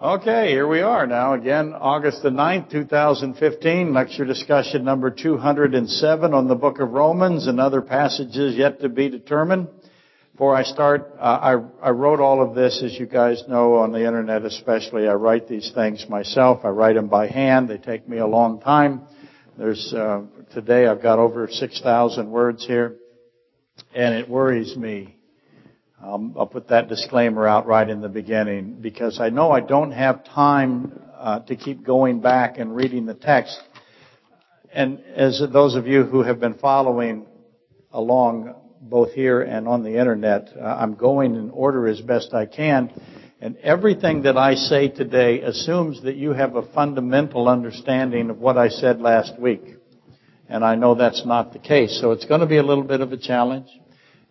Okay, here we are now again, August the 9th, 2015, lecture discussion number 207 on the book of Romans and other passages yet to be determined. Before I start, uh, I, I wrote all of this, as you guys know, on the internet especially. I write these things myself. I write them by hand. They take me a long time. There's, uh, today I've got over 6,000 words here, and it worries me um, I'll put that disclaimer out right in the beginning because I know I don't have time uh, to keep going back and reading the text. And as those of you who have been following along both here and on the internet, uh, I'm going in order as best I can. And everything that I say today assumes that you have a fundamental understanding of what I said last week. And I know that's not the case. So it's going to be a little bit of a challenge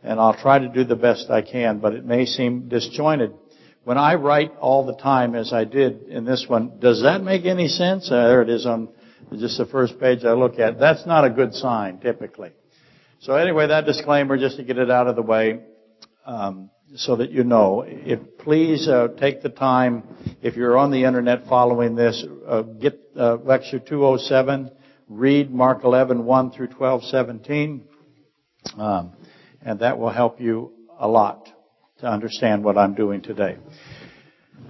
and I'll try to do the best I can, but it may seem disjointed. When I write all the time, as I did in this one, does that make any sense? Uh, there it is on just the first page I look at. That's not a good sign, typically. So anyway, that disclaimer, just to get it out of the way, um, so that you know. If please uh, take the time, if you're on the internet following this, uh, get uh, lecture 207, read Mark 11, 1 through 12, 17. Um, and that will help you a lot to understand what I'm doing today.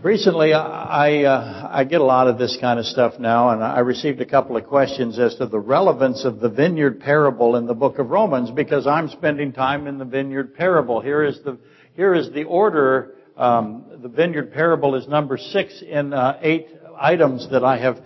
Recently, I, uh, I get a lot of this kind of stuff now, and I received a couple of questions as to the relevance of the vineyard parable in the book of Romans, because I'm spending time in the vineyard parable. Here is the here is the order. Um, the vineyard parable is number six in uh, eight items that I have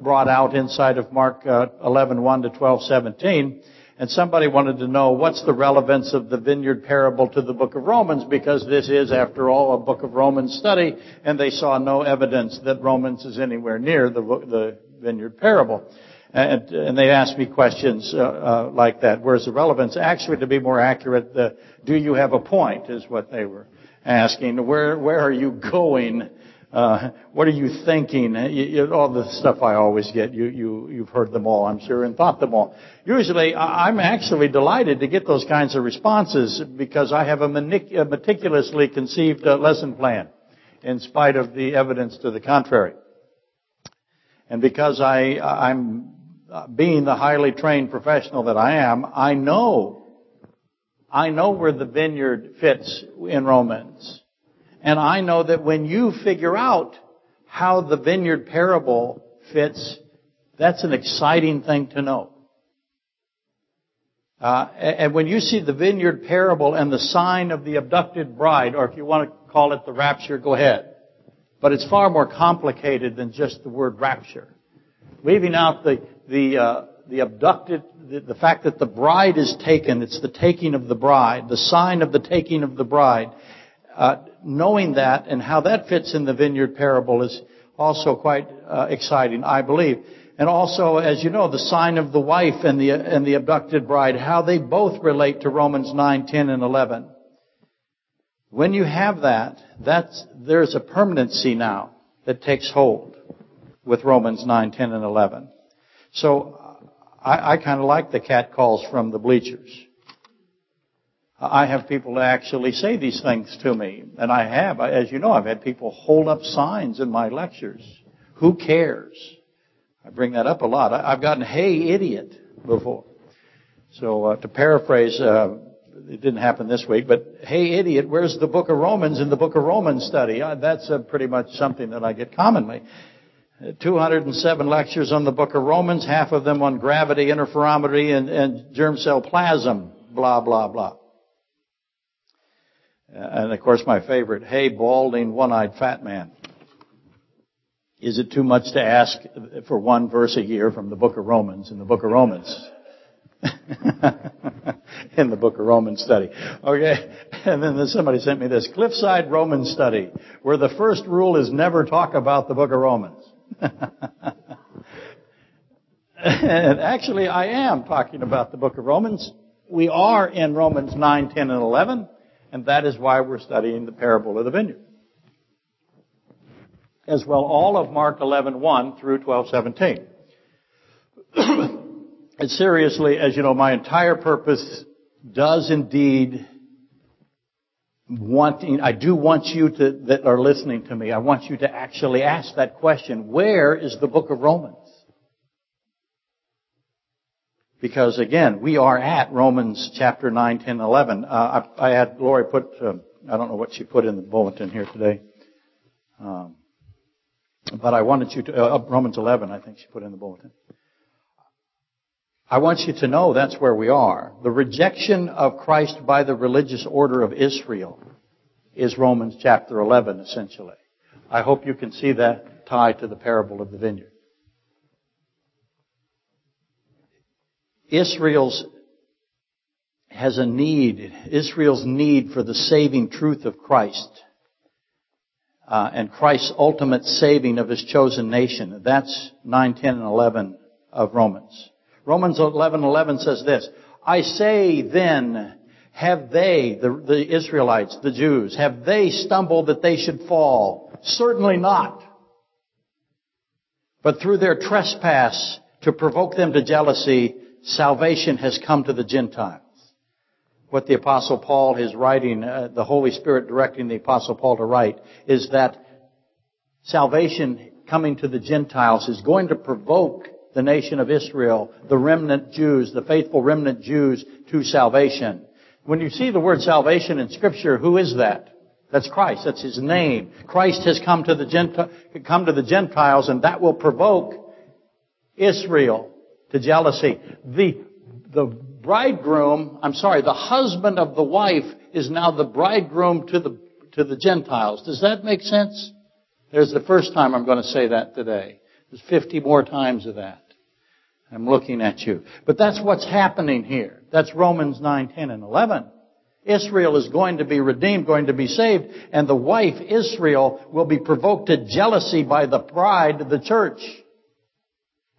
brought out inside of Mark uh, 11, 1 to 12, 17. And somebody wanted to know what's the relevance of the vineyard parable to the book of Romans because this is, after all, a book of Romans study and they saw no evidence that Romans is anywhere near the, the vineyard parable. And, and, they asked me questions uh, uh, like that. Where's the relevance? Actually, to be more accurate, the, do you have a point is what they were asking. Where, where are you going uh, what are you thinking? You, you, all the stuff I always get. You, you, you've heard them all, I'm sure, and thought them all. Usually, I'm actually delighted to get those kinds of responses because I have a, meticulously conceived uh, lesson plan, in spite of the evidence to the contrary. And because I, I'm uh, being the highly trained professional that I am, I know, I know where the vineyard fits in Romans. And I know that when you figure out how the vineyard parable fits, that's an exciting thing to know. Uh, and when you see the vineyard parable and the sign of the abducted bride, or if you want to call it the rapture, go ahead. But it's far more complicated than just the word rapture. Leaving out the the uh, the abducted, the, the fact that the bride is taken, it's the taking of the bride, the sign of the taking of the bride. Uh, knowing that and how that fits in the vineyard parable is also quite uh, exciting, I believe. And also, as you know, the sign of the wife and the and the abducted bride, how they both relate to Romans 9, 10, and 11. When you have that, that's there's a permanency now that takes hold with Romans 9, 10, and 11. So I, I kind of like the cat calls from the bleachers. I have people actually say these things to me, and I have. As you know, I've had people hold up signs in my lectures. Who cares? I bring that up a lot. I've gotten "Hey, idiot" before. So uh, to paraphrase, uh, it didn't happen this week, but "Hey, idiot, where's the Book of Romans in the Book of Romans study?" Uh, that's pretty much something that I get commonly. 207 lectures on the Book of Romans, half of them on gravity, interferometry, and, and germ cell plasm. Blah blah blah. Uh, and of course, my favorite, hey, balding, one-eyed fat man. Is it too much to ask for one verse a year from the book of Romans in the book of Romans? in the book of Romans study. Okay. And then somebody sent me this Cliffside Roman study where the first rule is never talk about the book of Romans. and actually I am talking about the book of Romans. We are in Romans 9, 10, and 11. And that is why we're studying the parable of the vineyard. As well, all of Mark 11:1 through 12:17. and seriously, as you know, my entire purpose does indeed wanting, I do want you to, that are listening to me, I want you to actually ask that question. Where is the book of Romans? Because again, we are at Romans chapter 9, 10, 11. Uh, I, I, had Lori put, uh, I don't know what she put in the bulletin here today. Um, but I wanted you to, uh, Romans 11, I think she put in the bulletin. I want you to know that's where we are. The rejection of Christ by the religious order of Israel is Romans chapter 11, essentially. I hope you can see that tie to the parable of the vineyard. Israel's has a need, Israel's need for the saving truth of Christ, uh, and Christ's ultimate saving of his chosen nation. That's 9, 10, and 11 of Romans. Romans 11, 11 says this, I say then, have they, the, the Israelites, the Jews, have they stumbled that they should fall? Certainly not. But through their trespass to provoke them to jealousy, salvation has come to the Gentiles. What the apostle Paul is writing, uh, the Holy Spirit directing the apostle Paul to write, is that salvation coming to the Gentiles is going to provoke the nation of Israel, the remnant Jews, the faithful remnant Jews to salvation. When you see the word salvation in scripture, who is that? That's Christ. That's His name. Christ has come to the Genti- come to the Gentiles and that will provoke Israel to jealousy. The, the bridegroom, I'm sorry, the husband of the wife is now the bridegroom to the, to the Gentiles. Does that make sense? There's the first time I'm going to say that today. There's 50 more times of that. I'm looking at you. But that's what's happening here. That's Romans 9, 10, and 11. Israel is going to be redeemed, going to be saved, and the wife, Israel, will be provoked to jealousy by the bride, the church.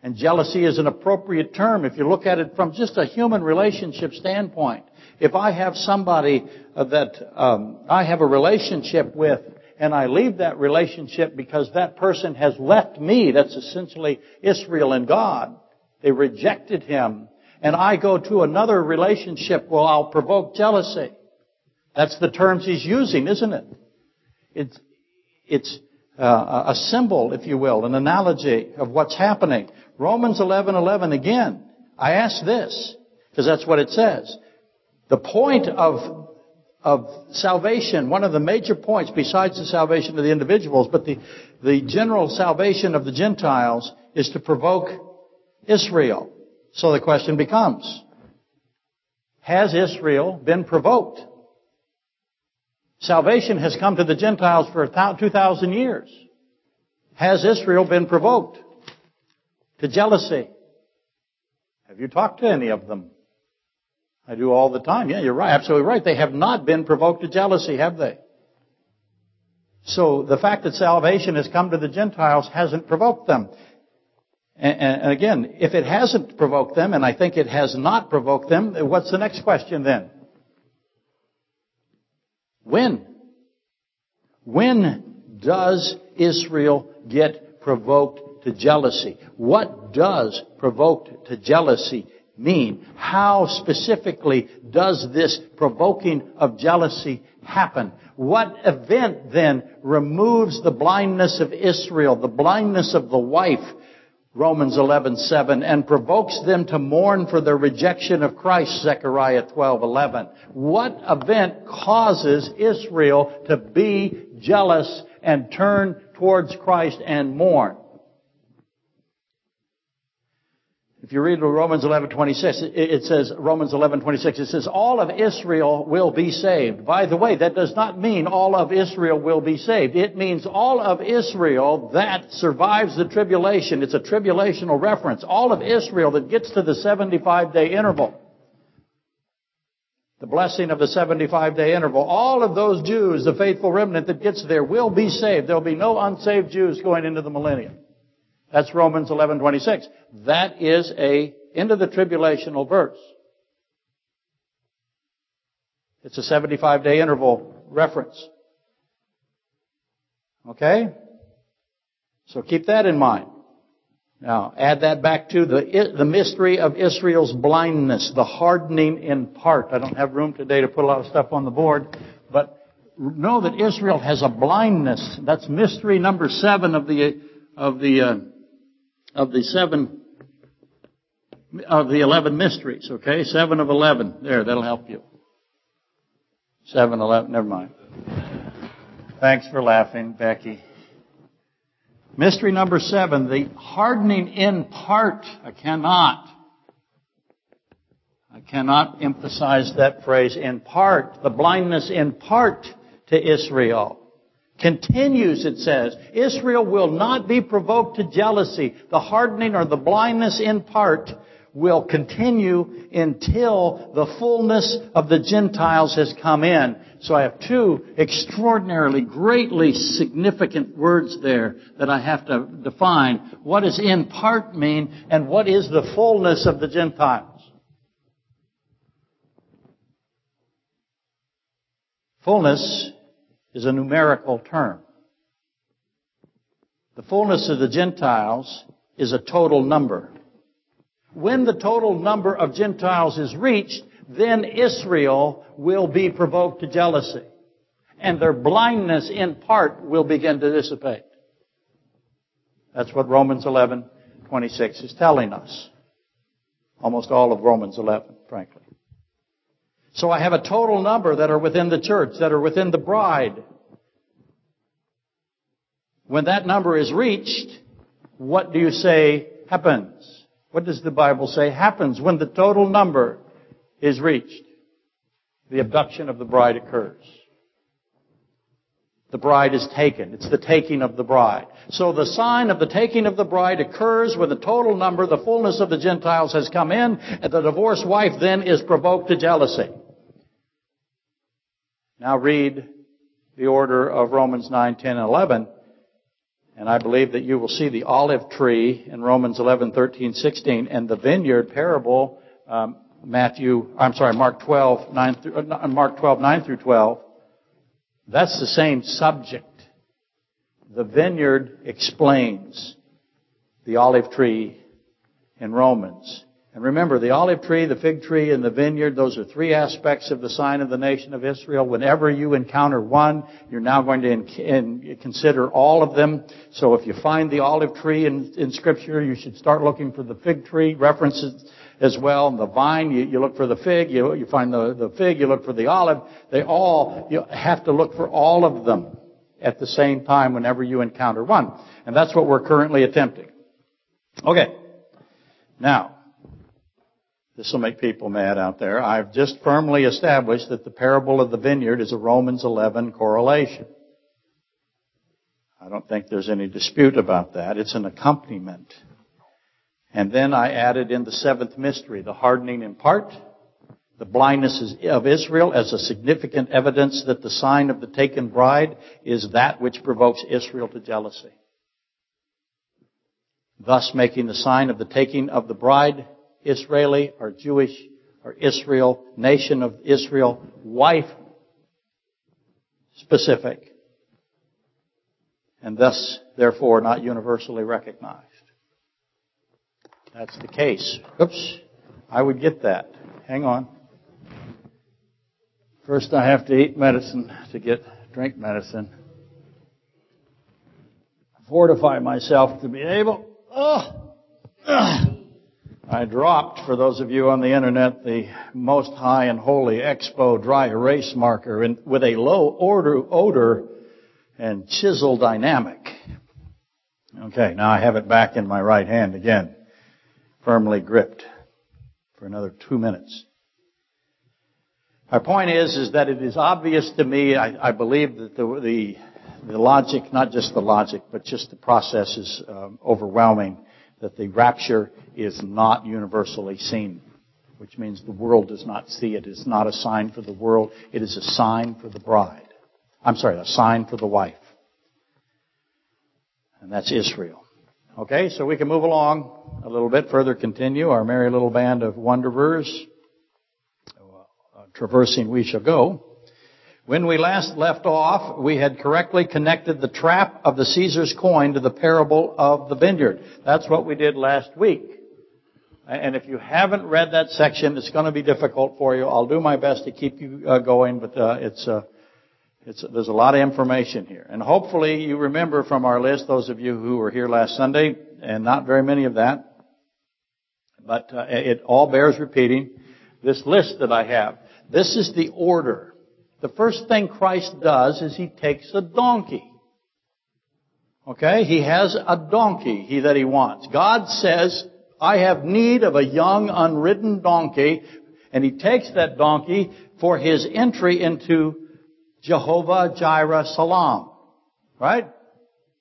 And jealousy is an appropriate term if you look at it from just a human relationship standpoint. If I have somebody uh, that um, I have a relationship with and I leave that relationship because that person has left me, that's essentially Israel and God. They rejected him. And I go to another relationship, well, I'll provoke jealousy. That's the terms he's using, isn't it? It's, it's uh, a symbol, if you will, an analogy of what's happening. Romans 11:11 again. I ask this because that's what it says. The point of of salvation, one of the major points besides the salvation of the individuals, but the, the general salvation of the Gentiles is to provoke Israel. So the question becomes, has Israel been provoked? Salvation has come to the Gentiles for 2,000 years. Has Israel been provoked? To jealousy. Have you talked to any of them? I do all the time. Yeah, you're right. Absolutely right. They have not been provoked to jealousy, have they? So the fact that salvation has come to the Gentiles hasn't provoked them. And, and, again, if it hasn't provoked them, and I think it has not provoked them, what's the next question then? When? When does Israel get provoked to jealousy. What does provoked to jealousy mean? How specifically does this provoking of jealousy happen? What event then removes the blindness of Israel, the blindness of the wife, Romans 11:7 and provokes them to mourn for their rejection of Christ Zechariah 12:11 what event causes Israel to be jealous and turn towards Christ and mourn If you read Romans 11:26, it says Romans 11:26. It says all of Israel will be saved. By the way, that does not mean all of Israel will be saved. It means all of Israel that survives the tribulation. It's a tribulational reference. All of Israel that gets to the 75-day interval. The blessing of the 75-day interval. All of those Jews, the faithful remnant that gets there, will be saved. There will be no unsaved Jews going into the millennium. That's Romans 11:26. That is a end of the tribulational verse. It's a 75 day interval reference. Okay? So keep that in mind. Now, add that back to the, the mystery of Israel's blindness, the hardening in part. I don't have room today to put a lot of stuff on the board, but know that Israel has a blindness. That's mystery number seven of the of the uh, of the seven of the eleven mysteries. Okay, seven of eleven. There, that'll help you. Seven, eleven. Never mind. Thanks for laughing, Becky. Mystery number seven: the hardening in part. I cannot. I cannot emphasize that phrase in part. The blindness in part to Israel. Continues, it says. Israel will not be provoked to jealousy. The hardening or the blindness in part will continue until the fullness of the Gentiles has come in. So I have two extraordinarily, greatly significant words there that I have to define. What does in part mean and what is the fullness of the Gentiles? Fullness is a numerical term. The fullness of the Gentiles is a total number. When the total number of Gentiles is reached, then Israel will be provoked to jealousy. And their blindness in part will begin to dissipate. That's what Romans 11, 26 is telling us. Almost all of Romans 11, frankly. So I have a total number that are within the church, that are within the bride. When that number is reached, what do you say happens? What does the Bible say happens when the total number is reached? The abduction of the bride occurs. The bride is taken. It's the taking of the bride. So the sign of the taking of the bride occurs when the total number, the fullness of the Gentiles has come in, and the divorced wife then is provoked to jealousy. Now read the order of Romans 9, 10, and 11. And I believe that you will see the olive tree in Romans 11, 13, 16, and the vineyard parable, um, Matthew, I'm sorry, Mark 12, 9 through, uh, Mark 12, 9 through 12. That's the same subject. The vineyard explains the olive tree in Romans. And remember, the olive tree, the fig tree, and the vineyard, those are three aspects of the sign of the nation of Israel. Whenever you encounter one, you're now going to in, consider all of them. So if you find the olive tree in, in Scripture, you should start looking for the fig tree references as well. And the vine, you, you look for the fig. You, you find the, the fig, you look for the olive. They all, you have to look for all of them at the same time whenever you encounter one. And that's what we're currently attempting. Okay. Now, this will make people mad out there. I've just firmly established that the parable of the vineyard is a Romans 11 correlation. I don't think there's any dispute about that. It's an accompaniment. And then I added in the seventh mystery, the hardening in part, the blindness of Israel as a significant evidence that the sign of the taken bride is that which provokes Israel to jealousy. Thus making the sign of the taking of the bride Israeli or Jewish or Israel, nation of Israel, wife specific, and thus, therefore, not universally recognized. That's the case. Oops. I would get that. Hang on. First I have to eat medicine to get drink medicine. Fortify myself to be able. Oh, I dropped, for those of you on the internet, the Most High and Holy Expo dry erase marker in, with a low order, odor and chisel dynamic. Okay, now I have it back in my right hand again, firmly gripped for another two minutes. My point is, is that it is obvious to me, I, I believe that the, the, the, logic, not just the logic, but just the process is um, overwhelming that the rapture is not universally seen, which means the world does not see it. It's not a sign for the world. It is a sign for the bride. I'm sorry, a sign for the wife. And that's Israel. Okay, so we can move along a little bit further, continue our merry little band of wanderers. Uh, traversing we shall go. When we last left off, we had correctly connected the trap of the Caesar's coin to the parable of the vineyard. That's what we did last week. And if you haven't read that section, it's going to be difficult for you. I'll do my best to keep you uh, going, but uh, it's uh, It's, there's a lot of information here. And hopefully you remember from our list, those of you who were here last Sunday, and not very many of that, but uh, it all bears repeating, this list that I have. This is the order. The first thing Christ does is he takes a donkey. Okay? He has a donkey he, that he wants. God says, I have need of a young unridden donkey, and he takes that donkey for his entry into Jehovah Jireh Salam. Right?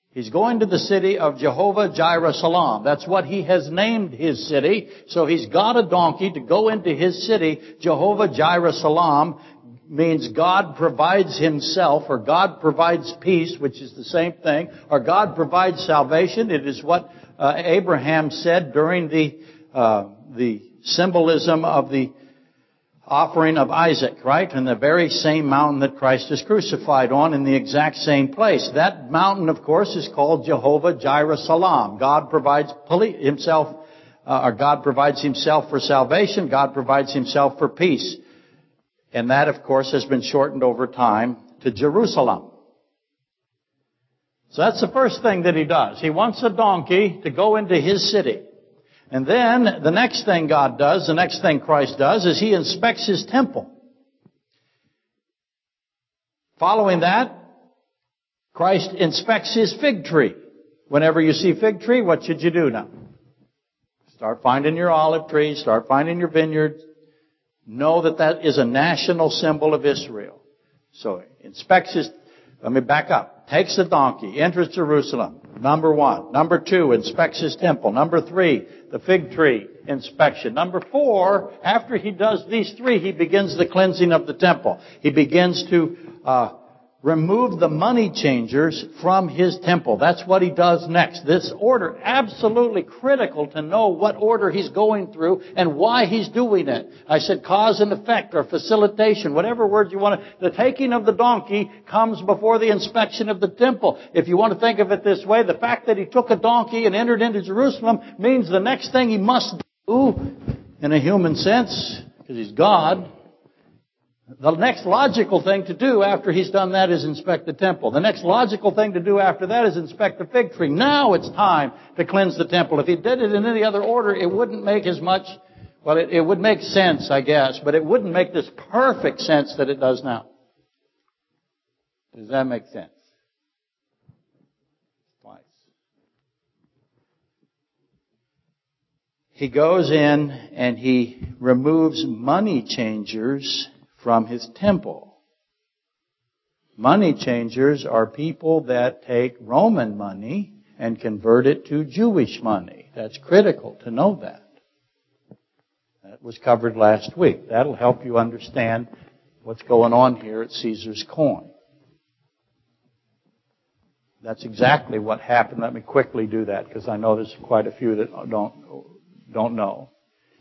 He's going to the city of Jehovah Jireh Salam. That's what he has named his city. So he's got a donkey to go into his city. Jehovah Jireh Salam means God provides himself or God provides peace, which is the same thing, or God provides salvation. It is what uh, Abraham said during the, uh, the symbolism of the offering of Isaac, right? And the very same mountain that Christ is crucified on in the exact same place. That mountain, of course, is called Jehovah Jireh Salam. God provides himself, uh, or God provides himself for salvation. God provides himself for peace. And that, of course, has been shortened over time to Jerusalem. So that's the first thing that he does. He wants a donkey to go into his city. And then the next thing God does, the next thing Christ does, is He inspects His temple. Following that, Christ inspects His fig tree. Whenever you see fig tree, what should you do now? Start finding your olive trees, start finding your vineyards. Know that that is a national symbol of Israel. So, inspects his, let me back up. Takes the donkey, enters Jerusalem. Number one. Number two, inspects his temple. Number three, the fig tree inspection. Number four, after he does these three, he begins the cleansing of the temple. He begins to uh, remove the money changers from his temple. That's what he does next. This order, absolutely critical to know what order he's going through and why he's doing it. I said cause and effect or facilitation, whatever word you want to. The taking of the donkey comes before the inspection of the temple. If you want to think of it this way, the fact that he took a donkey and entered into Jerusalem means the next thing he must do, in a human sense, because he's God, the next logical thing to do after he's done that is inspect the temple. The next logical thing to do after that is inspect the fig tree. Now it's time to cleanse the temple. If he did it in any other order, it wouldn't make as much, well, it, it would make sense, I guess, but it wouldn't make this perfect sense that it does now. Does that make sense? Twice. He goes in and he removes money changers from his temple. Money changers are people that take Roman money and convert it to Jewish money. That's critical to know that. That was covered last week. That'll help you understand what's going on here at Caesar's coin. That's exactly what happened. Let me quickly do that because I know there's quite a few that don't, don't know.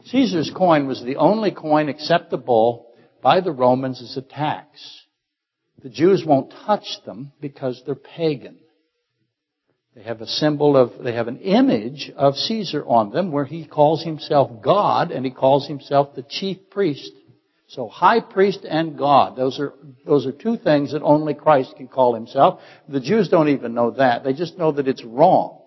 Caesar's coin was the only coin acceptable by the Romans as a tax. The Jews won't touch them because they're pagan. They have a symbol of, they have an image of Caesar on them where he calls himself God and he calls himself the chief priest. So high priest and God, those are, those are two things that only Christ can call himself. The Jews don't even know that. They just know that it's wrong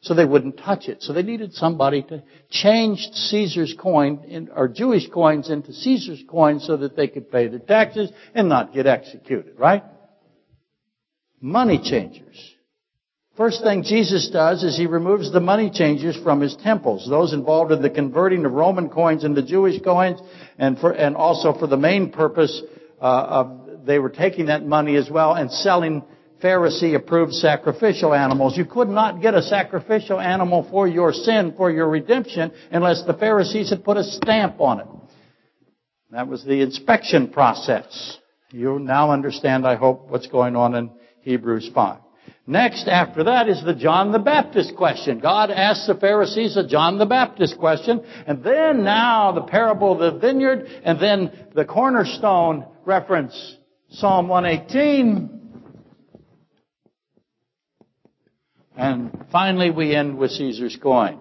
so they wouldn't touch it. So they needed somebody to change Caesar's coin in, or Jewish coins into Caesar's coins so that they could pay the taxes and not get executed, right? Money changers. First thing Jesus does is he removes the money changers from his temples, those involved in the converting of Roman coins into Jewish coins, and for, and also for the main purpose uh, of they were taking that money as well and selling Pharisee approved sacrificial animals. You could not get a sacrificial animal for your sin, for your redemption, unless the Pharisees had put a stamp on it. That was the inspection process. You now understand, I hope, what's going on in Hebrews 5. Next, after that, is the John the Baptist question. God asks the Pharisees a John the Baptist question, and then now the parable of the vineyard, and then the cornerstone reference, Psalm 118, And finally, we end with Caesar's coin.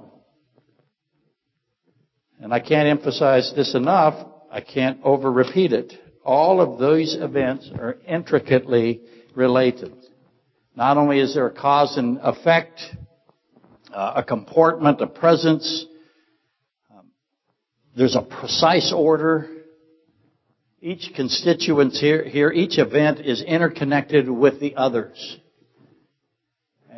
And I can't emphasize this enough. I can't over repeat it. All of those events are intricately related. Not only is there a cause and effect, uh, a comportment, a presence, um, there's a precise order. Each constituent here, here, each event is interconnected with the others.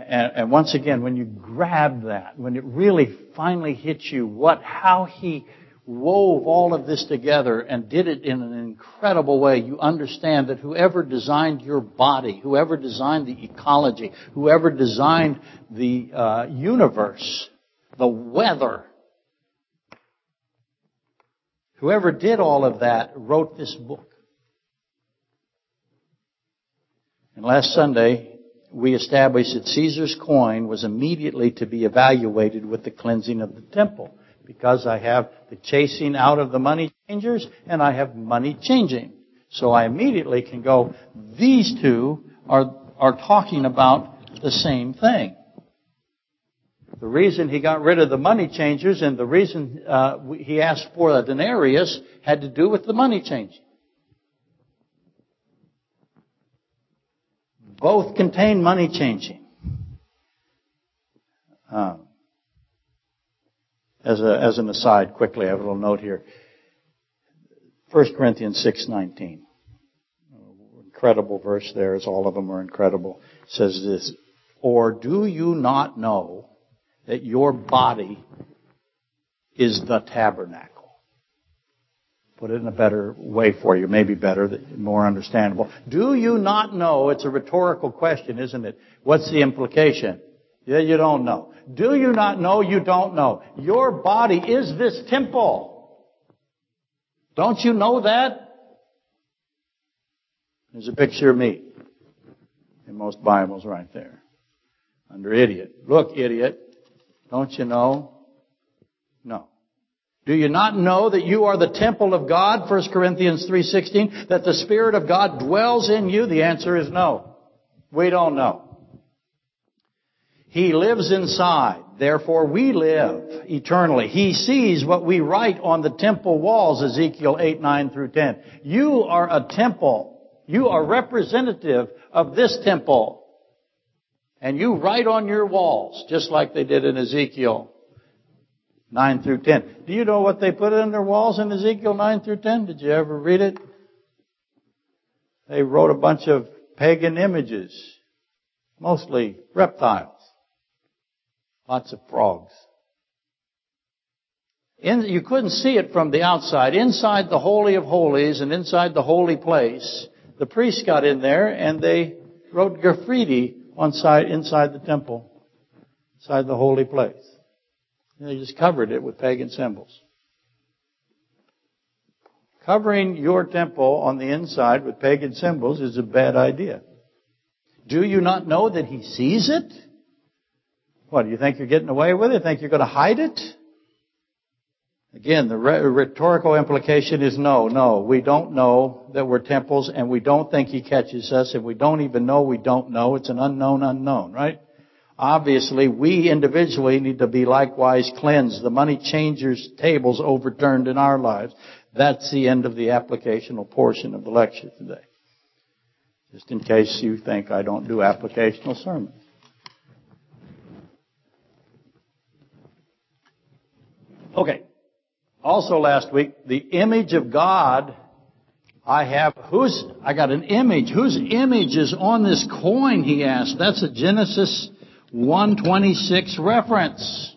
And, and once again, when you grab that, when it really finally hits you, what, how he wove all of this together and did it in an incredible way, you understand that whoever designed your body, whoever designed the ecology, whoever designed the uh, universe, the weather, whoever did all of that wrote this book. And last Sunday, we established that Caesar's coin was immediately to be evaluated with the cleansing of the temple because I have the chasing out of the money changers and I have money changing. So I immediately can go, these two are, are talking about the same thing. The reason he got rid of the money changers and the reason uh, he asked for a denarius had to do with the money changing. Both contain money changing. Um, as, a, as an aside, quickly, I have a little note here. 1 Corinthians 6.19. Incredible verse there, as all of them are incredible. It says this, Or do you not know that your body is the tabernacle? Put it in a better way for you, maybe better, more understandable. Do you not know? It's a rhetorical question, isn't it? What's the implication? Yeah, you don't know. Do you not know you don't know? Your body is this temple. Don't you know that? There's a picture of me in most Bibles right there. Under idiot. Look, idiot. Don't you know? No. Do you not know that you are the temple of God? 1 Corinthians 3.16. That the Spirit of God dwells in you? The answer is no. We don't know. He lives inside. Therefore we live eternally. He sees what we write on the temple walls, Ezekiel 8, 9 through 10. You are a temple. You are representative of this temple. And you write on your walls, just like they did in Ezekiel 9 through 10. Do you know what they put in their walls in Ezekiel 9 through 10? Did you ever read it? They wrote a bunch of pagan images, mostly reptiles. Lots of frogs. In, you couldn't see it from the outside. Inside the Holy of Holies and inside the holy place, the priests got in there and they wrote graffiti on side, inside the temple, inside the holy place. And they just covered it with pagan symbols. Covering your temple on the inside with pagan symbols is a bad idea. Do you not know that he sees it? What, do you think you're getting away with it? Think you're going to hide it? Again, the rhetorical implication is no, no. We don't know that we're temples and we don't think he catches us and we don't even know we don't know. It's an unknown unknown, right? Obviously, we individually need to be likewise cleansed. The money changers tables overturned in our lives. That's the end of the applicational portion of the lecture today. Just in case you think I don't do applicational sermons. Okay. Also last week, the image of God I have, who's, I got an image. Whose image is on this coin, he asked. That's a Genesis 126 reference.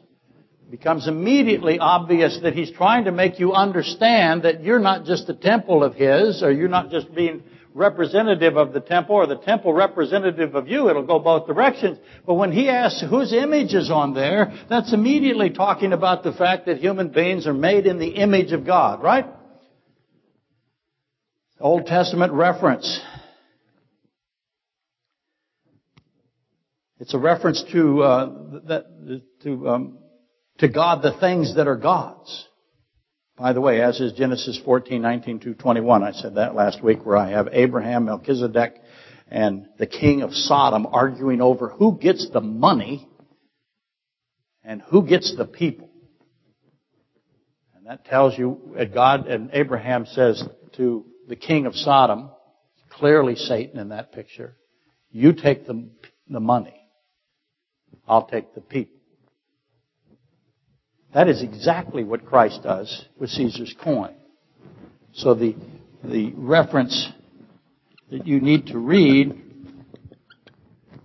It becomes immediately obvious that he's trying to make you understand that you're not just a temple of his, or you're not just being representative of the temple or the temple representative of you. It'll go both directions. But when he asks whose image is on there, that's immediately talking about the fact that human beings are made in the image of God, right? Old Testament reference. It's a reference to uh, that, to um, to God the things that are God's. By the way, as is Genesis 14, 19 to 21. I said that last week where I have Abraham, Melchizedek, and the king of Sodom arguing over who gets the money and who gets the people. And that tells you, God and Abraham says to the king of Sodom, clearly Satan in that picture. You take the, the money. I'll take the people. That is exactly what Christ does with Caesar's coin. So the, the reference that you need to read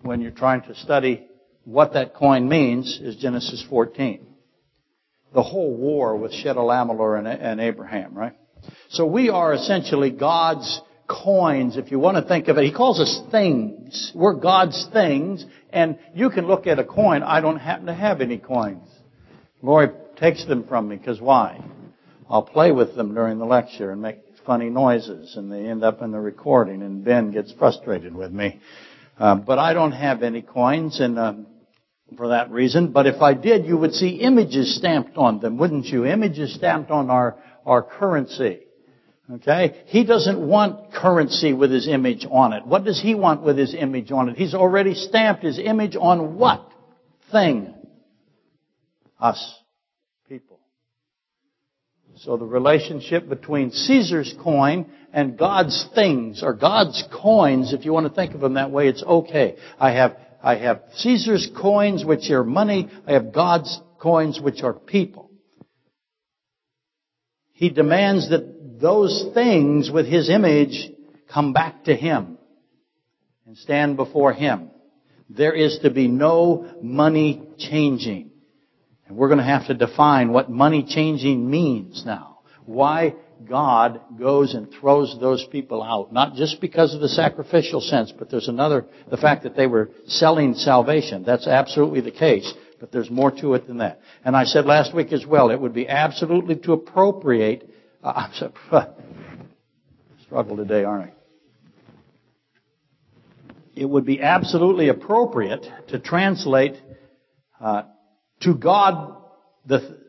when you're trying to study what that coin means is Genesis 14. The whole war with Chedorlaomer and, and Abraham, right? So we are essentially God's coins, if you want to think of it. He calls us things. We're God's things, and you can look at a coin. I don't happen to have any coins. Lori takes them from me, because why? I'll play with them during the lecture and make funny noises, and they end up in the recording, and Ben gets frustrated with me. Uh, but I don't have any coins, and uh, for that reason. But if I did, you would see images stamped on them, wouldn't you? Images stamped on our, our currency. Okay? He doesn't want currency with his image on it. What does he want with his image on it? He's already stamped his image on what thing? Us. People. So the relationship between Caesar's coin and God's things, or God's coins, if you want to think of them that way, it's okay. I have, I have Caesar's coins, which are money. I have God's coins, which are people. He demands that those things with His image come back to Him and stand before Him. There is to be no money changing. And we're going to have to define what money changing means now. Why God goes and throws those people out. Not just because of the sacrificial sense, but there's another, the fact that they were selling salvation. That's absolutely the case. But there's more to it than that. And I said last week as well, it would be absolutely to appropriate uh, I'm struggle today, aren't I? It would be absolutely appropriate to translate uh, to God the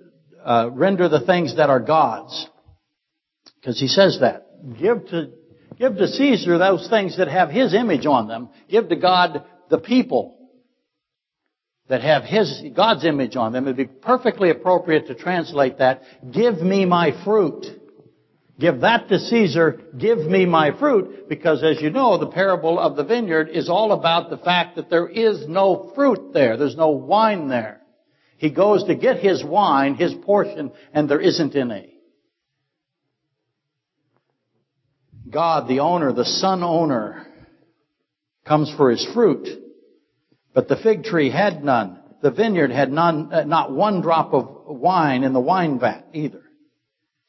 uh, render the things that are God's, because he says that. Give to give to Caesar those things that have his image on them. Give to God the people that have his God's image on them. It'd be perfectly appropriate to translate that. Give me my fruit. Give that to Caesar, give me my fruit, because as you know, the parable of the vineyard is all about the fact that there is no fruit there. There's no wine there. He goes to get his wine, his portion, and there isn't any. God, the owner, the son owner, comes for his fruit, but the fig tree had none. The vineyard had none, uh, not one drop of wine in the wine vat either.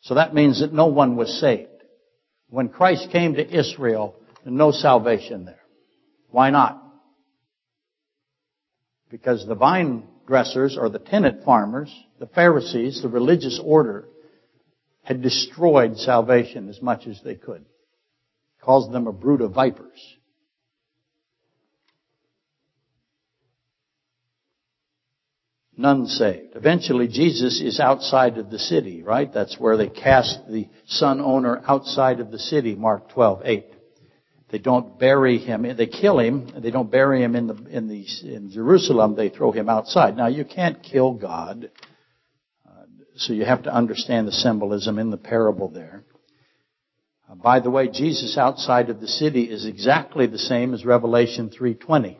So that means that no one was saved. When Christ came to Israel, no salvation there. Why not? Because the vine dressers or the tenant farmers, the Pharisees, the religious order, had destroyed salvation as much as they could. Calls them a brood of vipers. None saved. Eventually, Jesus is outside of the city, right? That's where they cast the son owner outside of the city, Mark 12, 8. They don't bury him. They kill him. They don't bury him in the, in the, in Jerusalem. They throw him outside. Now, you can't kill God. Uh, so you have to understand the symbolism in the parable there. Uh, by the way, Jesus outside of the city is exactly the same as Revelation 320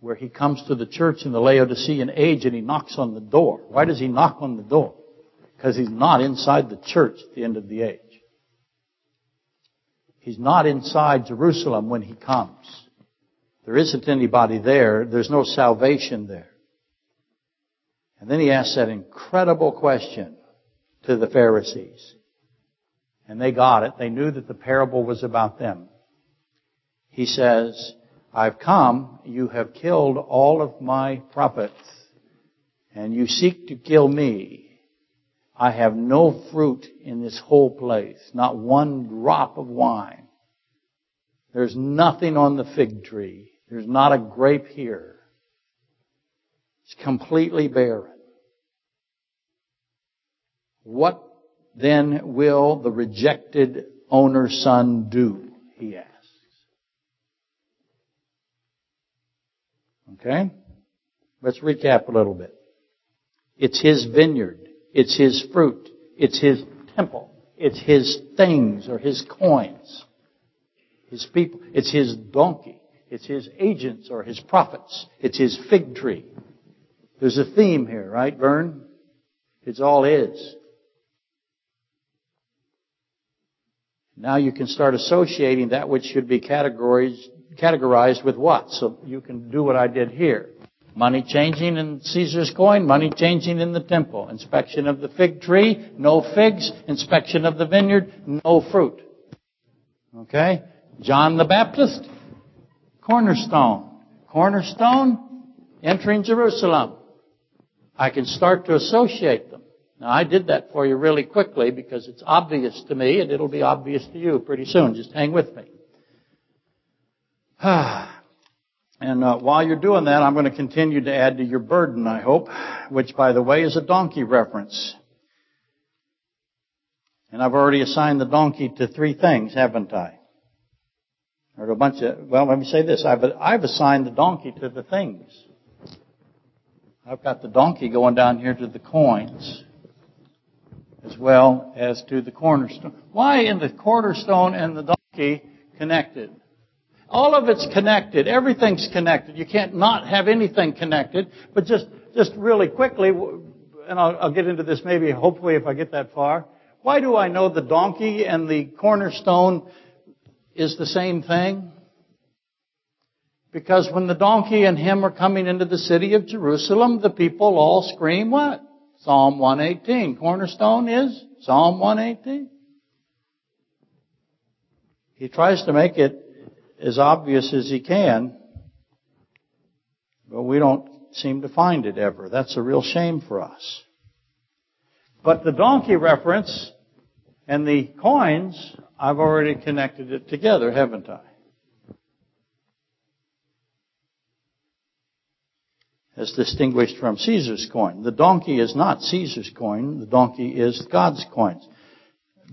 where he comes to the church in the Laodicean age and he knocks on the door. Why does he knock on the door? Because he's not inside the church at the end of the age. He's not inside Jerusalem when he comes. There isn't anybody there. There's no salvation there. And then he asks that incredible question to the Pharisees. And they got it. They knew that the parable was about them. He says, I've come, you have killed all of my prophets, and you seek to kill me. I have no fruit in this whole place, not one drop of wine. There's nothing on the fig tree. There's not a grape here. It's completely barren. What then will the rejected owner's son do? He asked. Okay? Let's recap a little bit. It's His vineyard. It's His fruit. It's His temple. It's his things or his coins. His people. It's his donkey. It's his agents or his prophets. It's his fig tree. There's a theme here, right, Vern? It's all his. Now you can start associating that which should be categorized, categorized with what? So you can do what I did here. Money changing in Caesar's coin, money changing in the temple. Inspection of the fig tree, no figs. Inspection of the vineyard, no fruit. Okay? John the Baptist, cornerstone. Cornerstone, entering Jerusalem. I can start to associate them. Now I did that for you really quickly because it's obvious to me and it'll be obvious to you pretty soon. Just hang with me. and uh, while you're doing that, I'm going to continue to add to your burden, I hope, which by the way is a donkey reference. And I've already assigned the donkey to three things, haven't I? Or a bunch of, well, let me say this. I've, I've assigned the donkey to the things. I've got the donkey going down here to the coins as well as to the cornerstone. Why in the cornerstone and the donkey connected? All of it's connected. Everything's connected. You can't not have anything connected. But just, just really quickly, and I'll, I'll get into this maybe, hopefully, if I get that far. Why do I know the donkey and the cornerstone is the same thing? Because when the donkey and him are coming into the city of Jerusalem, the people all scream what? Psalm 118. Cornerstone is Psalm 118. He tries to make it as obvious as he can, but we don't seem to find it ever. That's a real shame for us. But the donkey reference and the coins, I've already connected it together, haven't I? as distinguished from Caesar's coin. The donkey is not Caesar's coin. The donkey is God's coins.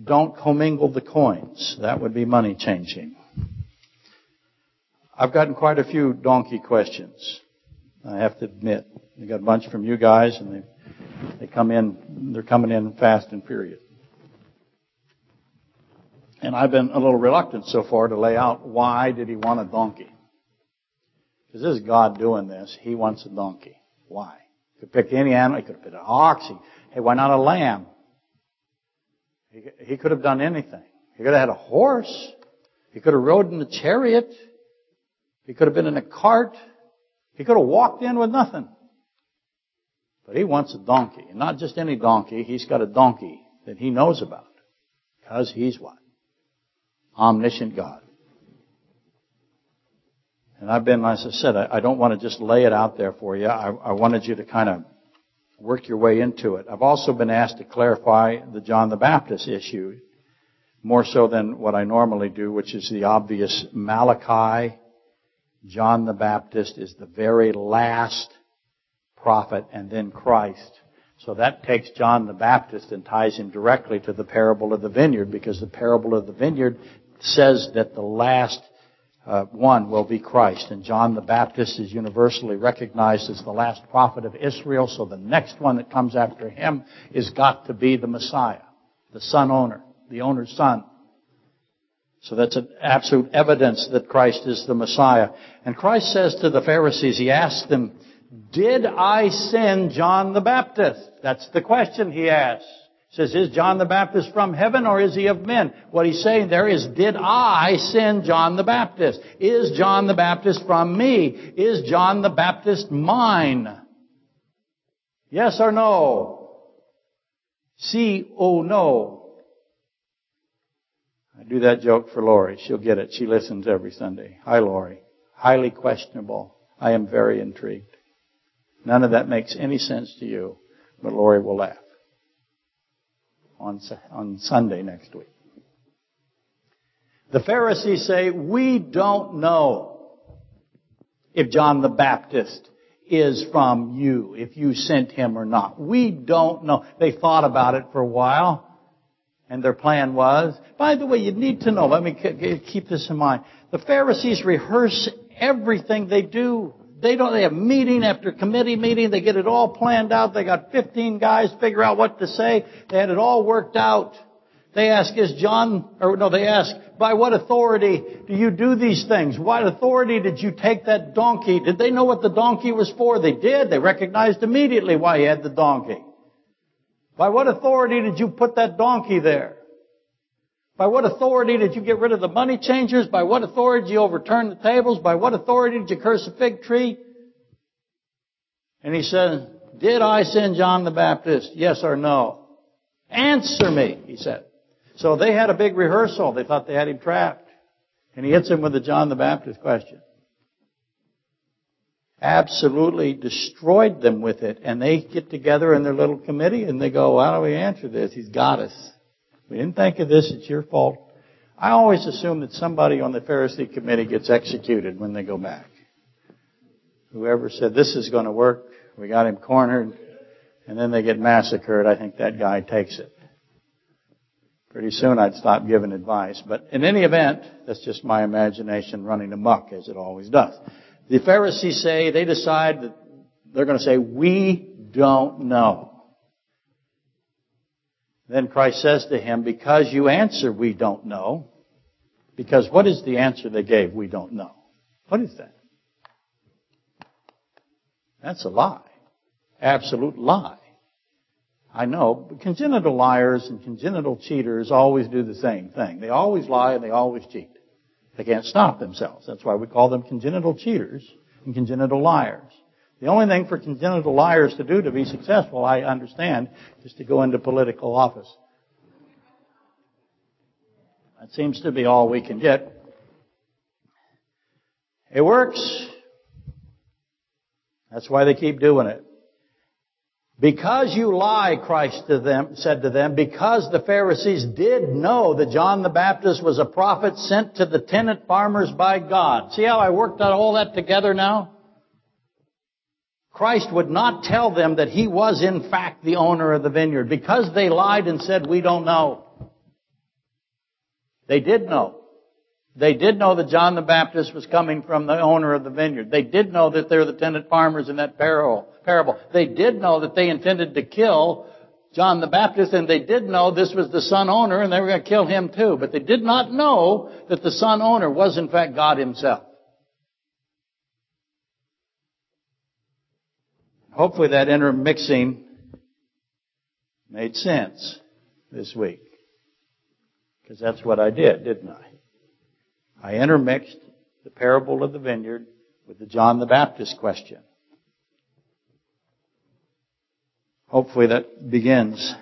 Don't commingle the coins. That would be money changing. I've gotten quite a few donkey questions. I have to admit. I got a bunch from you guys and they, they come in, they're coming in fast and furious. And I've been a little reluctant so far to lay out why did he want a donkey. Because this is God doing this. He wants a donkey. Why? He could pick any animal. He could have picked an ox. He, hey, why not a lamb? He, he could have done anything. He could have had a horse. He could have rode in a chariot. He could have been in a cart. He could have walked in with nothing. But he wants a donkey. And not just any donkey. He's got a donkey that he knows about. Because he's what? Omniscient God. And I've been, as I said, I, don't want to just lay it out there for you. I, I wanted you to kind of work your way into it. I've also been asked to clarify the John the Baptist issue more so than what I normally do, which is the obvious Malachi. John the Baptist is the very last prophet and then Christ. So that takes John the Baptist and ties him directly to the parable of the vineyard because the parable of the vineyard says that the last uh, one will be Christ. And John the Baptist is universally recognized as the last prophet of Israel, so the next one that comes after him is got to be the Messiah, the son owner, the owner's son. So that's an absolute evidence that Christ is the Messiah. And Christ says to the Pharisees, He asks them, Did I send John the Baptist? That's the question he asks He says, is John the Baptist from heaven or is he of men? What he's saying there is, did I send John the Baptist? Is John the Baptist from me? Is John the Baptist mine? Yes or no? See, oh no. Do that joke for Lori. She'll get it. She listens every Sunday. Hi, Lori. Highly questionable. I am very intrigued. None of that makes any sense to you, but Lori will laugh on, on Sunday next week. The Pharisees say, we don't know if John the Baptist is from you, if you sent him or not. We don't know. They thought about it for a while. And their plan was, by the way, you need to know, let me keep this in mind. The Pharisees rehearse everything they do. They don't, they have meeting after committee meeting. They get it all planned out. They got 15 guys figure out what to say. They had it all worked out. They ask, is John, or no, they ask, by what authority do you do these things? What authority did you take that donkey? Did they know what the donkey was for? They did. They recognized immediately why he had the donkey. By what authority did you put that donkey there? By what authority did you get rid of the money changers? By what authority did you overturn the tables? By what authority did you curse the fig tree? And he said, did I send John the Baptist? Yes or no? Answer me, he said. So they had a big rehearsal. They thought they had him trapped. And he hits him with the John the Baptist question. Absolutely destroyed them with it. And they get together in their little committee and they go, why don't we answer this? He's got us. We didn't think of this. It's your fault. I always assume that somebody on the Pharisee committee gets executed when they go back. Whoever said this is going to work, we got him cornered, and then they get massacred. I think that guy takes it. Pretty soon I'd stop giving advice. But in any event, that's just my imagination running amok, as it always does. The Pharisees say, they decide that they're going to say, we don't know. Then Christ says to him, because you answer, we don't know. Because what is the answer they gave? We don't know. What is that? That's a lie. Absolute lie. I know, but congenital liars and congenital cheaters always do the same thing. They always lie and they always cheat. They can't stop themselves. That's why we call them congenital cheaters and congenital liars. The only thing for congenital liars to do to be successful, I understand, is to go into political office. That seems to be all we can get. It works. That's why they keep doing it. Because you lie, Christ to them, said to them, because the Pharisees did know that John the Baptist was a prophet sent to the tenant farmers by God. See how I worked out all that together now? Christ would not tell them that he was in fact the owner of the vineyard because they lied and said, we don't know. They did know. They did know that John the Baptist was coming from the owner of the vineyard. They did know that they're the tenant farmers in that parable. They did know that they intended to kill John the Baptist and they did know this was the son owner and they were going to kill him too. But they did not know that the son owner was in fact God himself. Hopefully that intermixing made sense this week. Because that's what I did, didn't I? I intermixed the parable of the vineyard with the John the Baptist question. Hopefully that begins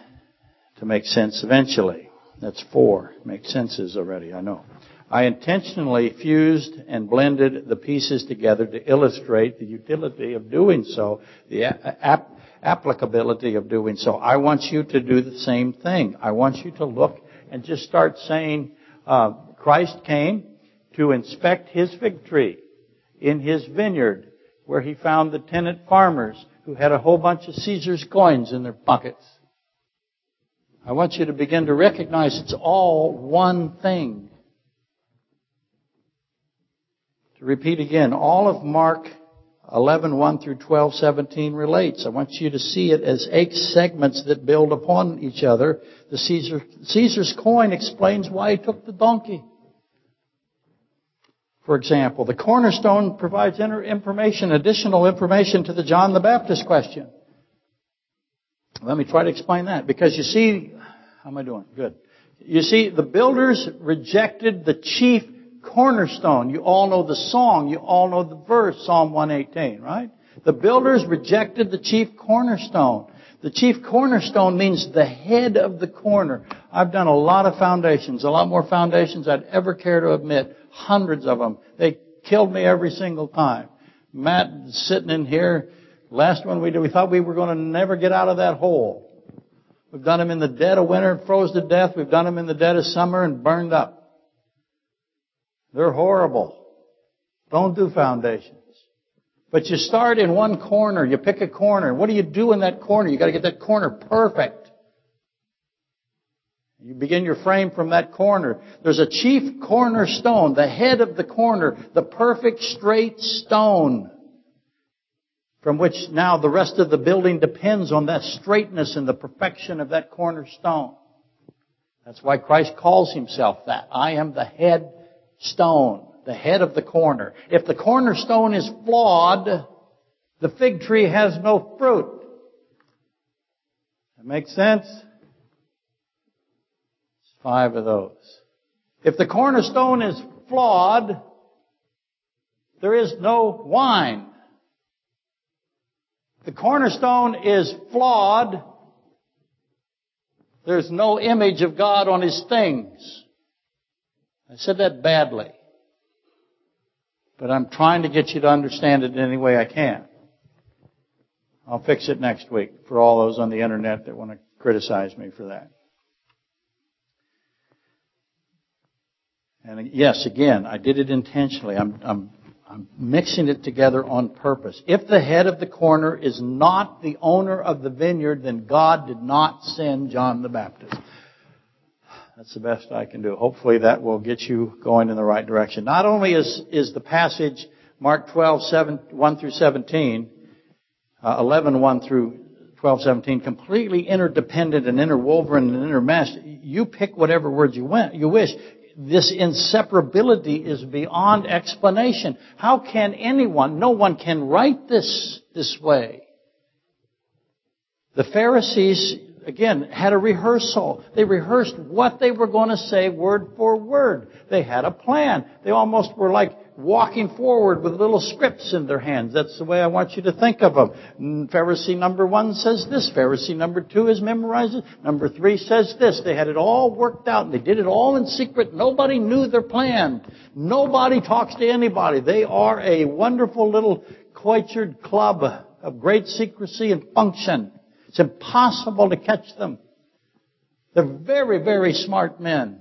to make sense eventually. That's four. Make senses already, I know. I intentionally fused and blended the pieces together to illustrate the utility of doing so, the ap- applicability of doing so. I want you to do the same thing. I want you to look and just start saying, uh, Christ came to inspect his fig tree in his vineyard where he found the tenant farmers who had a whole bunch of Caesar's coins in their pockets. I want you to begin to recognize it's all one thing. To repeat again, all of Mark 11, 1 through 12, 17 relates. I want you to see it as eight segments that build upon each other. The Caesar, Caesar's coin explains why he took the donkey. For example, the cornerstone provides information, additional information to the John the Baptist question. Let me try to explain that. Because you see, how am I doing? Good. You see, the builders rejected the chief cornerstone. You all know the song. You all know the verse, Psalm 118, right? The builders rejected the chief cornerstone. The chief cornerstone means the head of the corner. I've done a lot of foundations, a lot more foundations I'd ever care to admit. Hundreds of them. They killed me every single time. Matt sitting in here, last one we did, we thought we were going to never get out of that hole. We've done them in the dead of winter, and froze to death. We've done them in the dead of summer and burned up. They're horrible. Don't do foundations. But you start in one corner. You pick a corner. What do you do in that corner? You got to get that corner perfect. You begin your frame from that corner. There's a chief cornerstone, the head of the corner, the perfect straight stone from which now the rest of the building depends on that straightness and the perfection of that cornerstone. That's why Christ calls himself that. I am the head stone, the head of the corner. If the cornerstone is flawed, the fig tree has no fruit. That makes sense? Five of those. If the cornerstone is flawed, there is no wine. The cornerstone is flawed. There's no image of God on his things. I said that badly. But I'm trying to get you to understand it in any way I can. I'll fix it next week for all those on the internet that want to criticize me for that. And yes, again, I did it intentionally. I'm, I'm, I'm mixing it together on purpose. If the head of the corner is not the owner of the vineyard, then God did not send John the Baptist. That's the best I can do. Hopefully that will get you going in the right direction. Not only is, is the passage Mark 12, 7, 1 through 17, uh, 11, 1 through 12, 17, completely interdependent and interwoven and intermeshed. You pick whatever words you, went, you wish this inseparability is beyond explanation. How can anyone, no one can write this this way? The Pharisees, again, had a rehearsal. They rehearsed what they were going to say word for word. They had a plan. They almost were like walking forward with little scripts in their hands. That's the way I want you to think of them. Mm, Pharisee number one says this. Pharisee number two is memorized. Number three says this. They had it all worked out and they did it all in secret. Nobody knew their plan. Nobody talks to anybody. They are a wonderful little cloistered club of great secrecy and function. It's impossible to catch them. They're very, very smart men.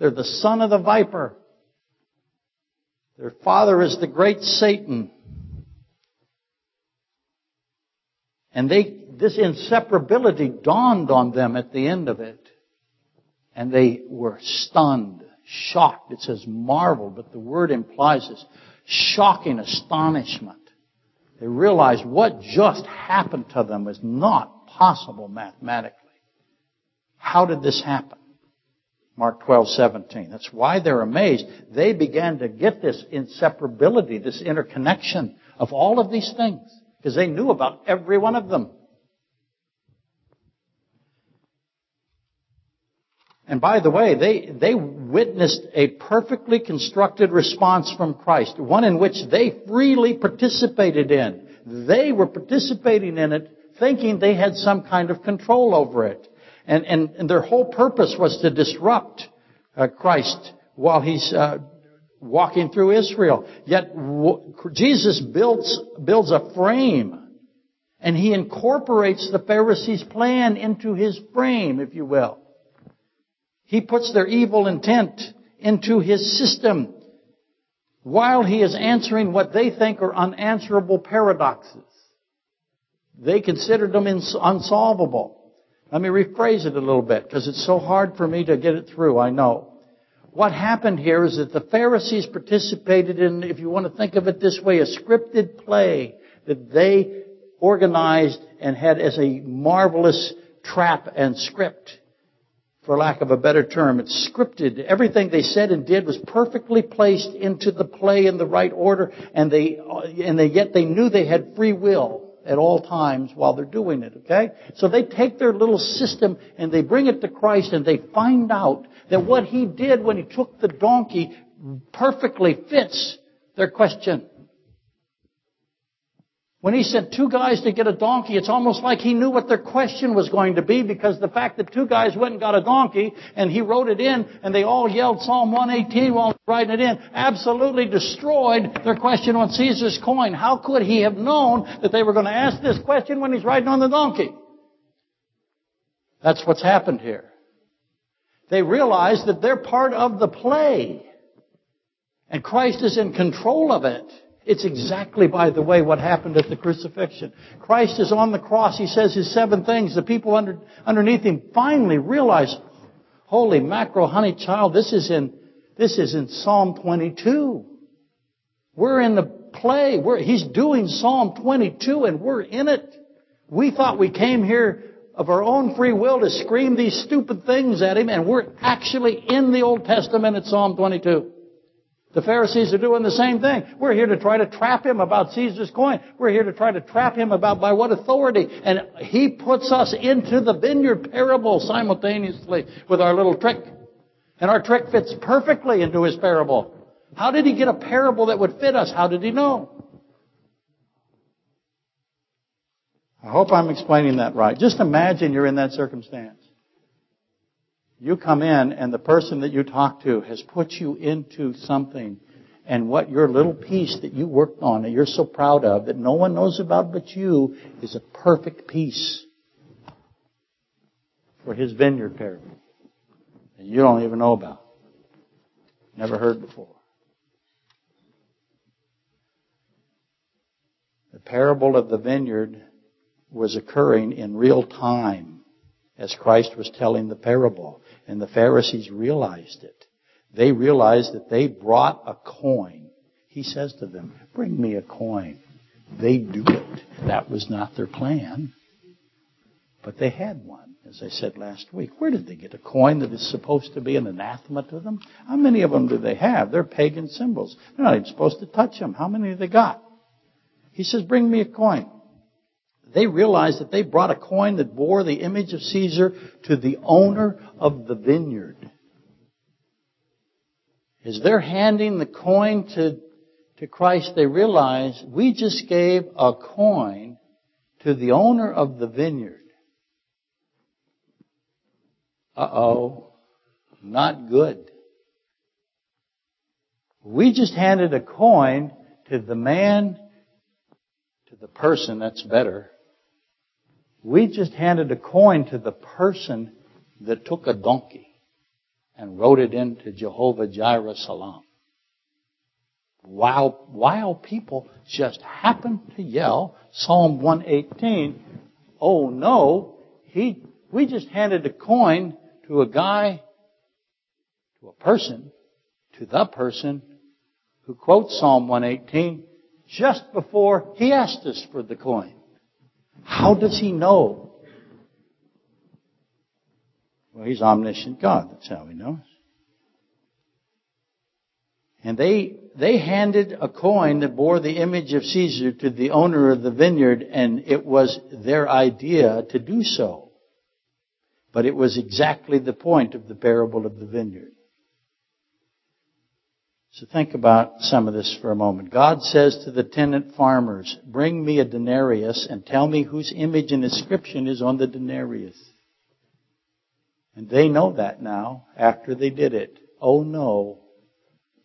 They're the son of the viper. Their father is the great Satan. And they, this inseparability dawned on them at the end of it. And they were stunned, shocked. It says marveled, but the word implies this shocking astonishment. They realized what just happened to them was not possible mathematically. How did this happen? Mark 12, 17. That's why they're amazed. They began to get this inseparability, this interconnection of all of these things, because they knew about every one of them. And by the way, they, they witnessed a perfectly constructed response from Christ, one in which they freely participated in. They were participating in it thinking they had some kind of control over it. And, and, and their whole purpose was to disrupt uh, Christ while he's uh, walking through Israel. Yet w- Jesus builds, builds a frame and he incorporates the Pharisees' plan into his frame, if you will. He puts their evil intent into his system while he is answering what they think are unanswerable paradoxes. They considered them unsolvable. Let me rephrase it a little bit because it's so hard for me to get it through, I know. What happened here is that the Pharisees participated in, if you want to think of it this way, a scripted play that they organized and had as a marvelous trap and script. For lack of a better term, it's scripted. Everything they said and did was perfectly placed into the play in the right order, and they, uh, and they, yet they knew they had free will at all times while they're doing it, okay? So they take their little system and they bring it to Christ and they find out that what he did when he took the donkey perfectly fits their question. When he sent two guys to get a donkey, it's almost like he knew what their question was going to be because the fact that two guys went and got a donkey and he wrote it in and they all yelled Psalm 118 while writing it in absolutely destroyed their question on Caesar's coin. How could he have known that they were going to ask this question when he's riding on the donkey? That's what's happened here. They realize that they're part of the play and Christ is in control of it. It's exactly, by the way, what happened at the crucifixion. Christ is on the cross. He says his seven things. The people under, underneath him finally realize, holy macro honey child, this is in, this is in Psalm 22. We're in the play. We're, he's doing Psalm 22 and we're in it. We thought we came here of our own free will to scream these stupid things at him, and we're actually in the Old Testament at Psalm 22. The Pharisees are doing the same thing. We're here to try to trap him about Caesar's coin. We're here to try to trap him about by what authority. And he puts us into the vineyard parable simultaneously with our little trick. And our trick fits perfectly into his parable. How did he get a parable that would fit us? How did he know? I hope I'm explaining that right. Just imagine you're in that circumstance. You come in and the person that you talk to has put you into something and what your little piece that you worked on that you're so proud of that no one knows about but you is a perfect piece for his vineyard parable. And you don't even know about. Never heard before. The parable of the vineyard was occurring in real time as Christ was telling the parable. And the Pharisees realized it. They realized that they brought a coin. He says to them, bring me a coin. They do it. That was not their plan. But they had one, as I said last week. Where did they get a coin that is supposed to be an anathema to them? How many of them do they have? They're pagan symbols. They're not even supposed to touch them. How many have they got? He says, bring me a coin. They realized that they brought a coin that bore the image of Caesar to the owner of the vineyard. As they're handing the coin to, to Christ, they realize we just gave a coin to the owner of the vineyard. Uh-oh. Not good. We just handed a coin to the man, to the person, that's better, we just handed a coin to the person that took a donkey and wrote it into Jehovah Jireh Salam. While, while people just happened to yell Psalm 118, oh no, he, we just handed a coin to a guy, to a person, to the person who quotes Psalm 118 just before he asked us for the coin. How does he know? Well, he's omniscient God. That's how he knows. And they, they handed a coin that bore the image of Caesar to the owner of the vineyard, and it was their idea to do so. But it was exactly the point of the parable of the vineyard. So think about some of this for a moment. God says to the tenant farmers, bring me a denarius and tell me whose image and inscription is on the denarius. And they know that now after they did it. Oh no.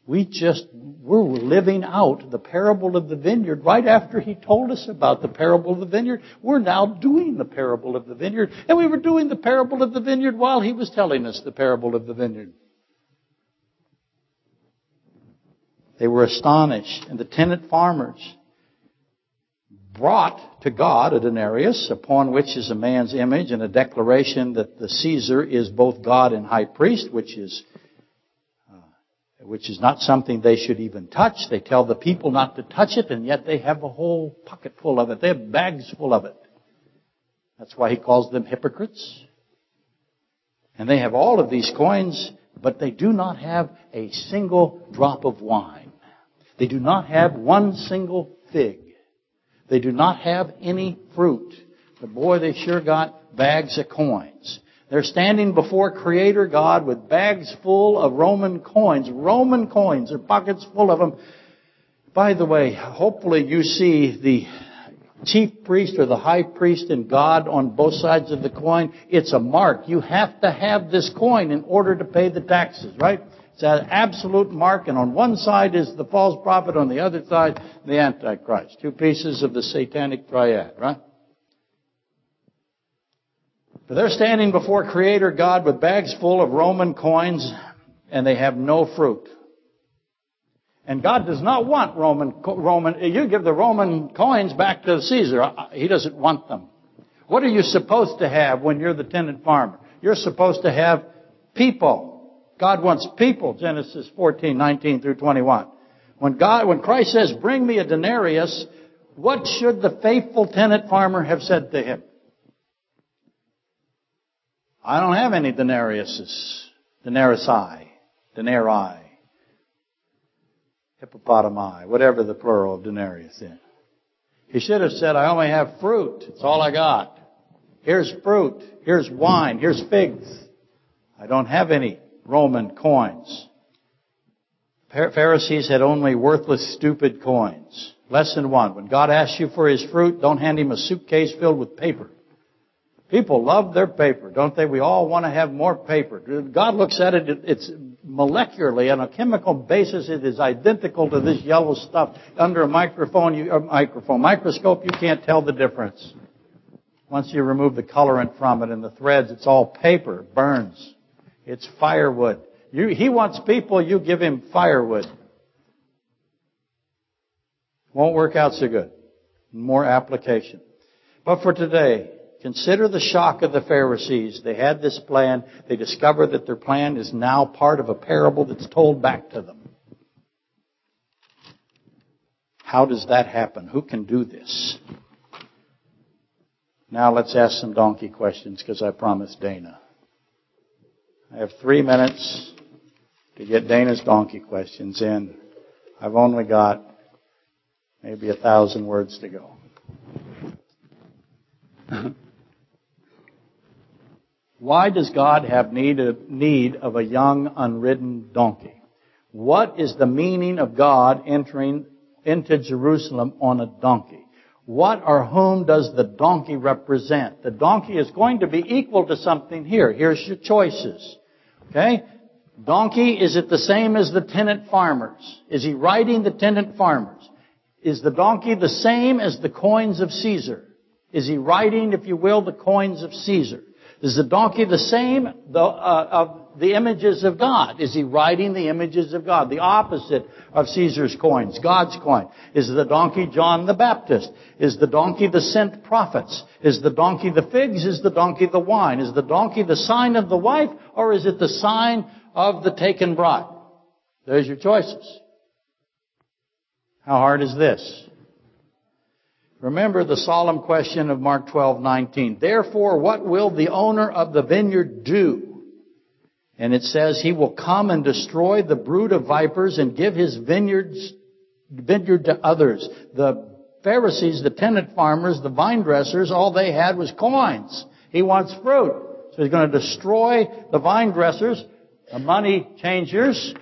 We just, we're living out the parable of the vineyard right after he told us about the parable of the vineyard. We're now doing the parable of the vineyard. And we were doing the parable of the vineyard while he was telling us the parable of the vineyard. They were astonished. And the tenant farmers brought to God a denarius upon which is a man's image and a declaration that the Caesar is both God and high priest, which is uh, which is not something they should even touch. They tell the people not to touch it, and yet they have a whole pocket full of it. They have bags full of it. That's why he calls them hypocrites. And they have all of these coins, but they do not have a single drop of wine. They do not have one single fig. They do not have any fruit. But boy, they sure got bags of coins. They're standing before Creator God with bags full of Roman coins. Roman coins. Their pockets full of them. By the way, hopefully you see the chief priest or the high priest and God on both sides of the coin. It's a mark. You have to have this coin in order to pay the taxes, right? It's an absolute mark, and on one side is the false prophet, on the other side, the Antichrist. Two pieces of the satanic triad, right? But they're standing before Creator God with bags full of Roman coins, and they have no fruit. And God does not want Roman, Roman, you give the Roman coins back to Caesar. Uh, he doesn't want them. What are you supposed to have when you're the tenant farmer? You're supposed to have people. God wants people, Genesis 14, 19 through 21. When God, when Christ says, bring me a denarius, what should the faithful tenant farmer have said to him? I don't have any denariuses, denarici, denarii, hippopotami, whatever the plural of denarius is. He should have said, I only have fruit. It's all I got. Here's fruit. Here's wine. Here's figs. I don't have any Roman coins. Pharisees had only worthless, stupid coins. Lesson one. When God asks you for His fruit, don't hand Him a suitcase filled with paper. People love their paper, don't they? We all want to have more paper. God looks at it, it's molecularly, on a chemical basis, it is identical to this yellow stuff. Under a microphone, you, a microphone, microscope, you can't tell the difference. Once you remove the colorant from it and the threads, it's all paper, burns. It's firewood. You, he wants people, you give him firewood. Won't work out so good. More application. But for today, consider the shock of the Pharisees. They had this plan. They discover that their plan is now part of a parable that's told back to them. How does that happen? Who can do this? Now let's ask some donkey questions because I promised Dana. I have three minutes to get Dana's donkey questions in. I've only got maybe a thousand words to go. Why does God have need of, need of a young, unridden donkey? What is the meaning of God entering into Jerusalem on a donkey? What or whom does the donkey represent? The donkey is going to be equal to something here. Here's your choices. Okay? Donkey, is it the same as the tenant farmers? Is he riding the tenant farmers? Is the donkey the same as the coins of Caesar? Is he riding, if you will, the coins of Caesar? Is the donkey the same uh, of the images of God? Is he riding the images of God? The opposite of Caesar's coins, God's coin. Is the donkey John the Baptist? Is the donkey the sent prophets? Is the donkey the figs? Is the donkey the wine? Is the donkey the sign of the wife? Or is it the sign of the taken bride? There's your choices. How hard is this? Remember the solemn question of Mark 12:19. Therefore, what will the owner of the vineyard do? And it says he will come and destroy the brood of vipers and give his vineyards vineyard to others. The Pharisees, the tenant farmers, the vine dressers, all they had was coins. He wants fruit. So he's going to destroy the vine dressers, the money changers,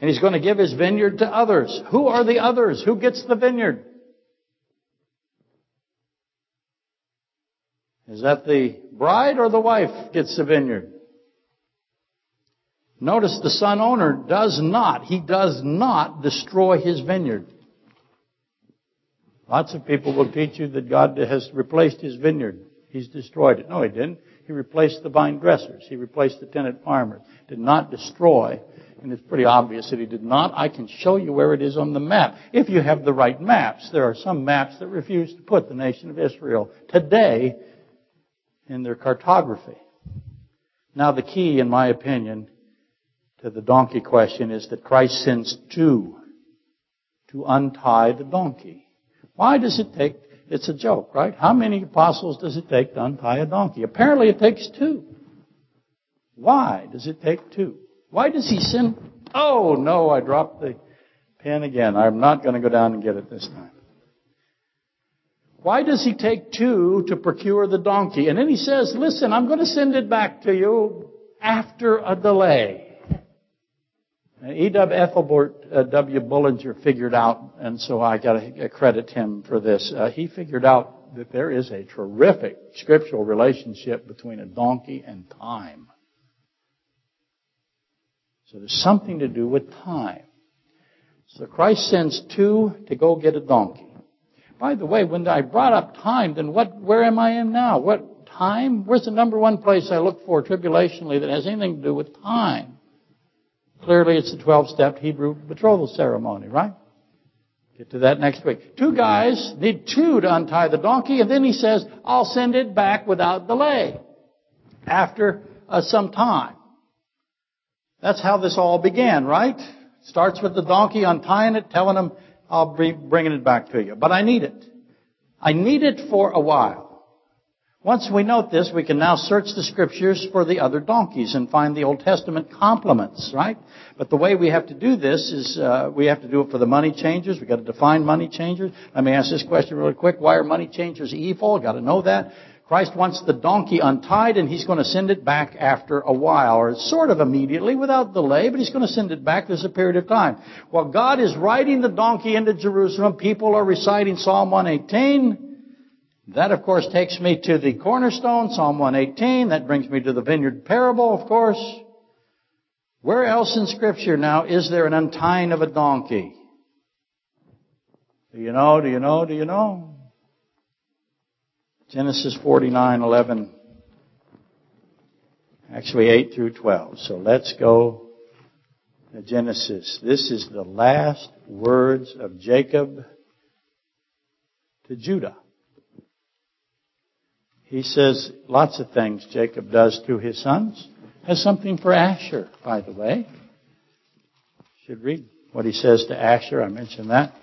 and he's going to give his vineyard to others. Who are the others? Who gets the vineyard? Is that the bride or the wife gets the vineyard? Notice the son owner does not, he does not destroy his vineyard. Lots of people will teach you that God has replaced his vineyard. He's destroyed it. No, he didn't. He replaced the vine dressers. He replaced the tenant farmers. Did not destroy. And it's pretty obvious that he did not. I can show you where it is on the map. If you have the right maps. There are some maps that refuse to put the nation of Israel today in their cartography. Now the key, in my opinion, to the donkey question is that Christ sends two to untie the donkey. Why does it take, it's a joke, right? How many apostles does it take to untie a donkey? Apparently it takes two. Why does it take two? Why does he send, oh no, I dropped the pen again. I'm not going to go down and get it this time. Why does he take two to procure the donkey? And then he says, listen, I'm going to send it back to you after a delay. E.W. Ethelbert uh, W. Bullinger figured out, and so I got to credit him for this. Uh, he figured out that there is a terrific scriptural relationship between a donkey and time. So there's something to do with time. So Christ sends two to go get a donkey. By the way, when I brought up time, then what, where am I in now? What time? Where's the number one place I look for tribulationally that has anything to do with time? Clearly it's the 12-step Hebrew betrothal ceremony, right? Get to that next week. Two guys need two to untie the donkey, and then he says, I'll send it back without delay. After uh, some time. That's how this all began, right? Starts with the donkey untying it, telling him, I'll be bringing it back to you. But I need it. I need it for a while. Once we note this, we can now search the scriptures for the other donkeys and find the Old Testament complements, right? But the way we have to do this is uh, we have to do it for the money changers. We've got to define money changers. Let me ask this question really quick. Why are money changers evil? Got to know that. Christ wants the donkey untied and he's going to send it back after a while, or sort of immediately without delay, but he's going to send it back. There's a period of time. While God is riding the donkey into Jerusalem, people are reciting Psalm 118. That, of course, takes me to the cornerstone, Psalm 118. That brings me to the vineyard parable, of course. Where else in Scripture now is there an untying of a donkey? Do you know? Do you know? Do you know? Genesis 49, 11. Actually, 8 through 12. So let's go to Genesis. This is the last words of Jacob to Judah. He says lots of things Jacob does to his sons. Has something for Asher, by the way. Should read what he says to Asher. I mentioned that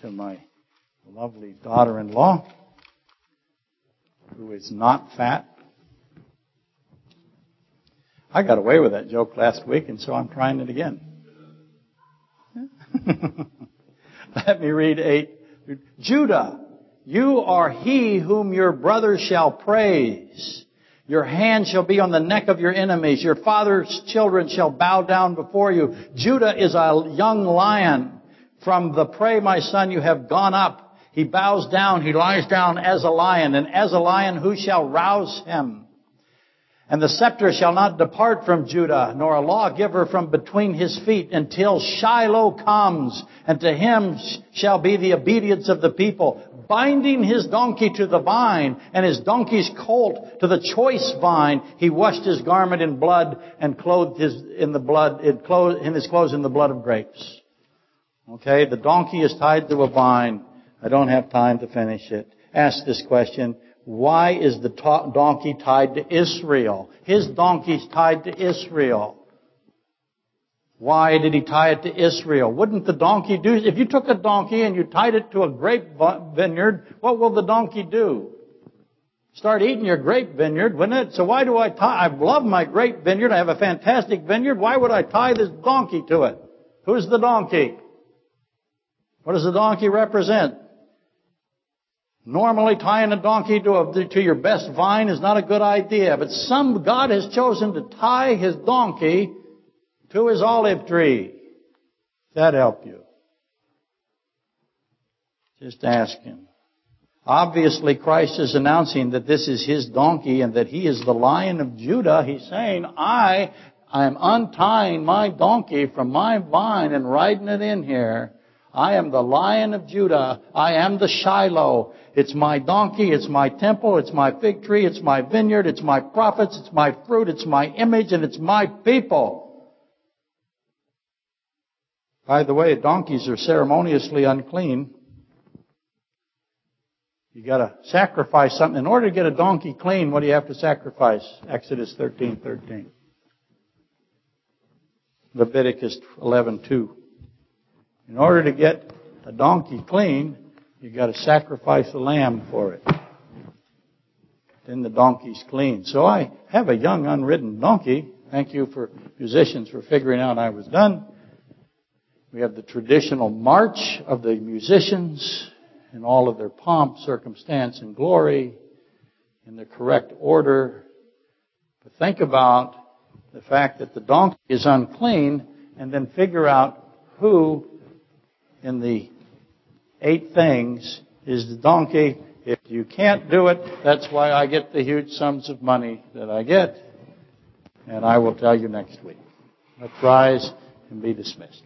to my lovely daughter-in-law, who is not fat. I got away with that joke last week, and so I'm trying it again. Let me read eight. Judah you are he whom your brothers shall praise. Your hand shall be on the neck of your enemies. Your father's children shall bow down before you. Judah is a young lion. From the prey, my son, you have gone up. He bows down. He lies down as a lion. And as a lion, who shall rouse him? And the scepter shall not depart from Judah, nor a lawgiver from between his feet until Shiloh comes, and to him shall be the obedience of the people, binding his donkey to the vine, and his donkey's colt to the choice vine. He washed his garment in blood and clothed his in the blood, in his clothes in the blood of grapes. Okay, the donkey is tied to a vine. I don't have time to finish it. Ask this question. Why is the donkey tied to Israel? His donkey's tied to Israel. Why did he tie it to Israel? Wouldn't the donkey do, if you took a donkey and you tied it to a grape vineyard, what will the donkey do? Start eating your grape vineyard, wouldn't it? So why do I tie, I love my grape vineyard, I have a fantastic vineyard, why would I tie this donkey to it? Who's the donkey? What does the donkey represent? Normally tying a donkey to, a, to your best vine is not a good idea, but some, God has chosen to tie his donkey to his olive tree. That help you? Just ask him. Obviously, Christ is announcing that this is his donkey and that he is the lion of Judah. He's saying, I, I am untying my donkey from my vine and riding it in here. I am the lion of Judah. I am the Shiloh. It's my donkey. It's my temple. It's my fig tree. It's my vineyard. It's my prophets. It's my fruit. It's my image and it's my people. By the way, donkeys are ceremoniously unclean. You gotta sacrifice something. In order to get a donkey clean, what do you have to sacrifice? Exodus 13, 13. Leviticus 11, 2. In order to get a donkey clean, you've got to sacrifice a lamb for it. Then the donkey's clean. So I have a young unridden donkey. Thank you for musicians for figuring out I was done. We have the traditional march of the musicians in all of their pomp, circumstance, and glory in the correct order. But think about the fact that the donkey is unclean and then figure out who in the eight things is the donkey. If you can't do it, that's why I get the huge sums of money that I get. And I will tell you next week. Let's rise and be dismissed.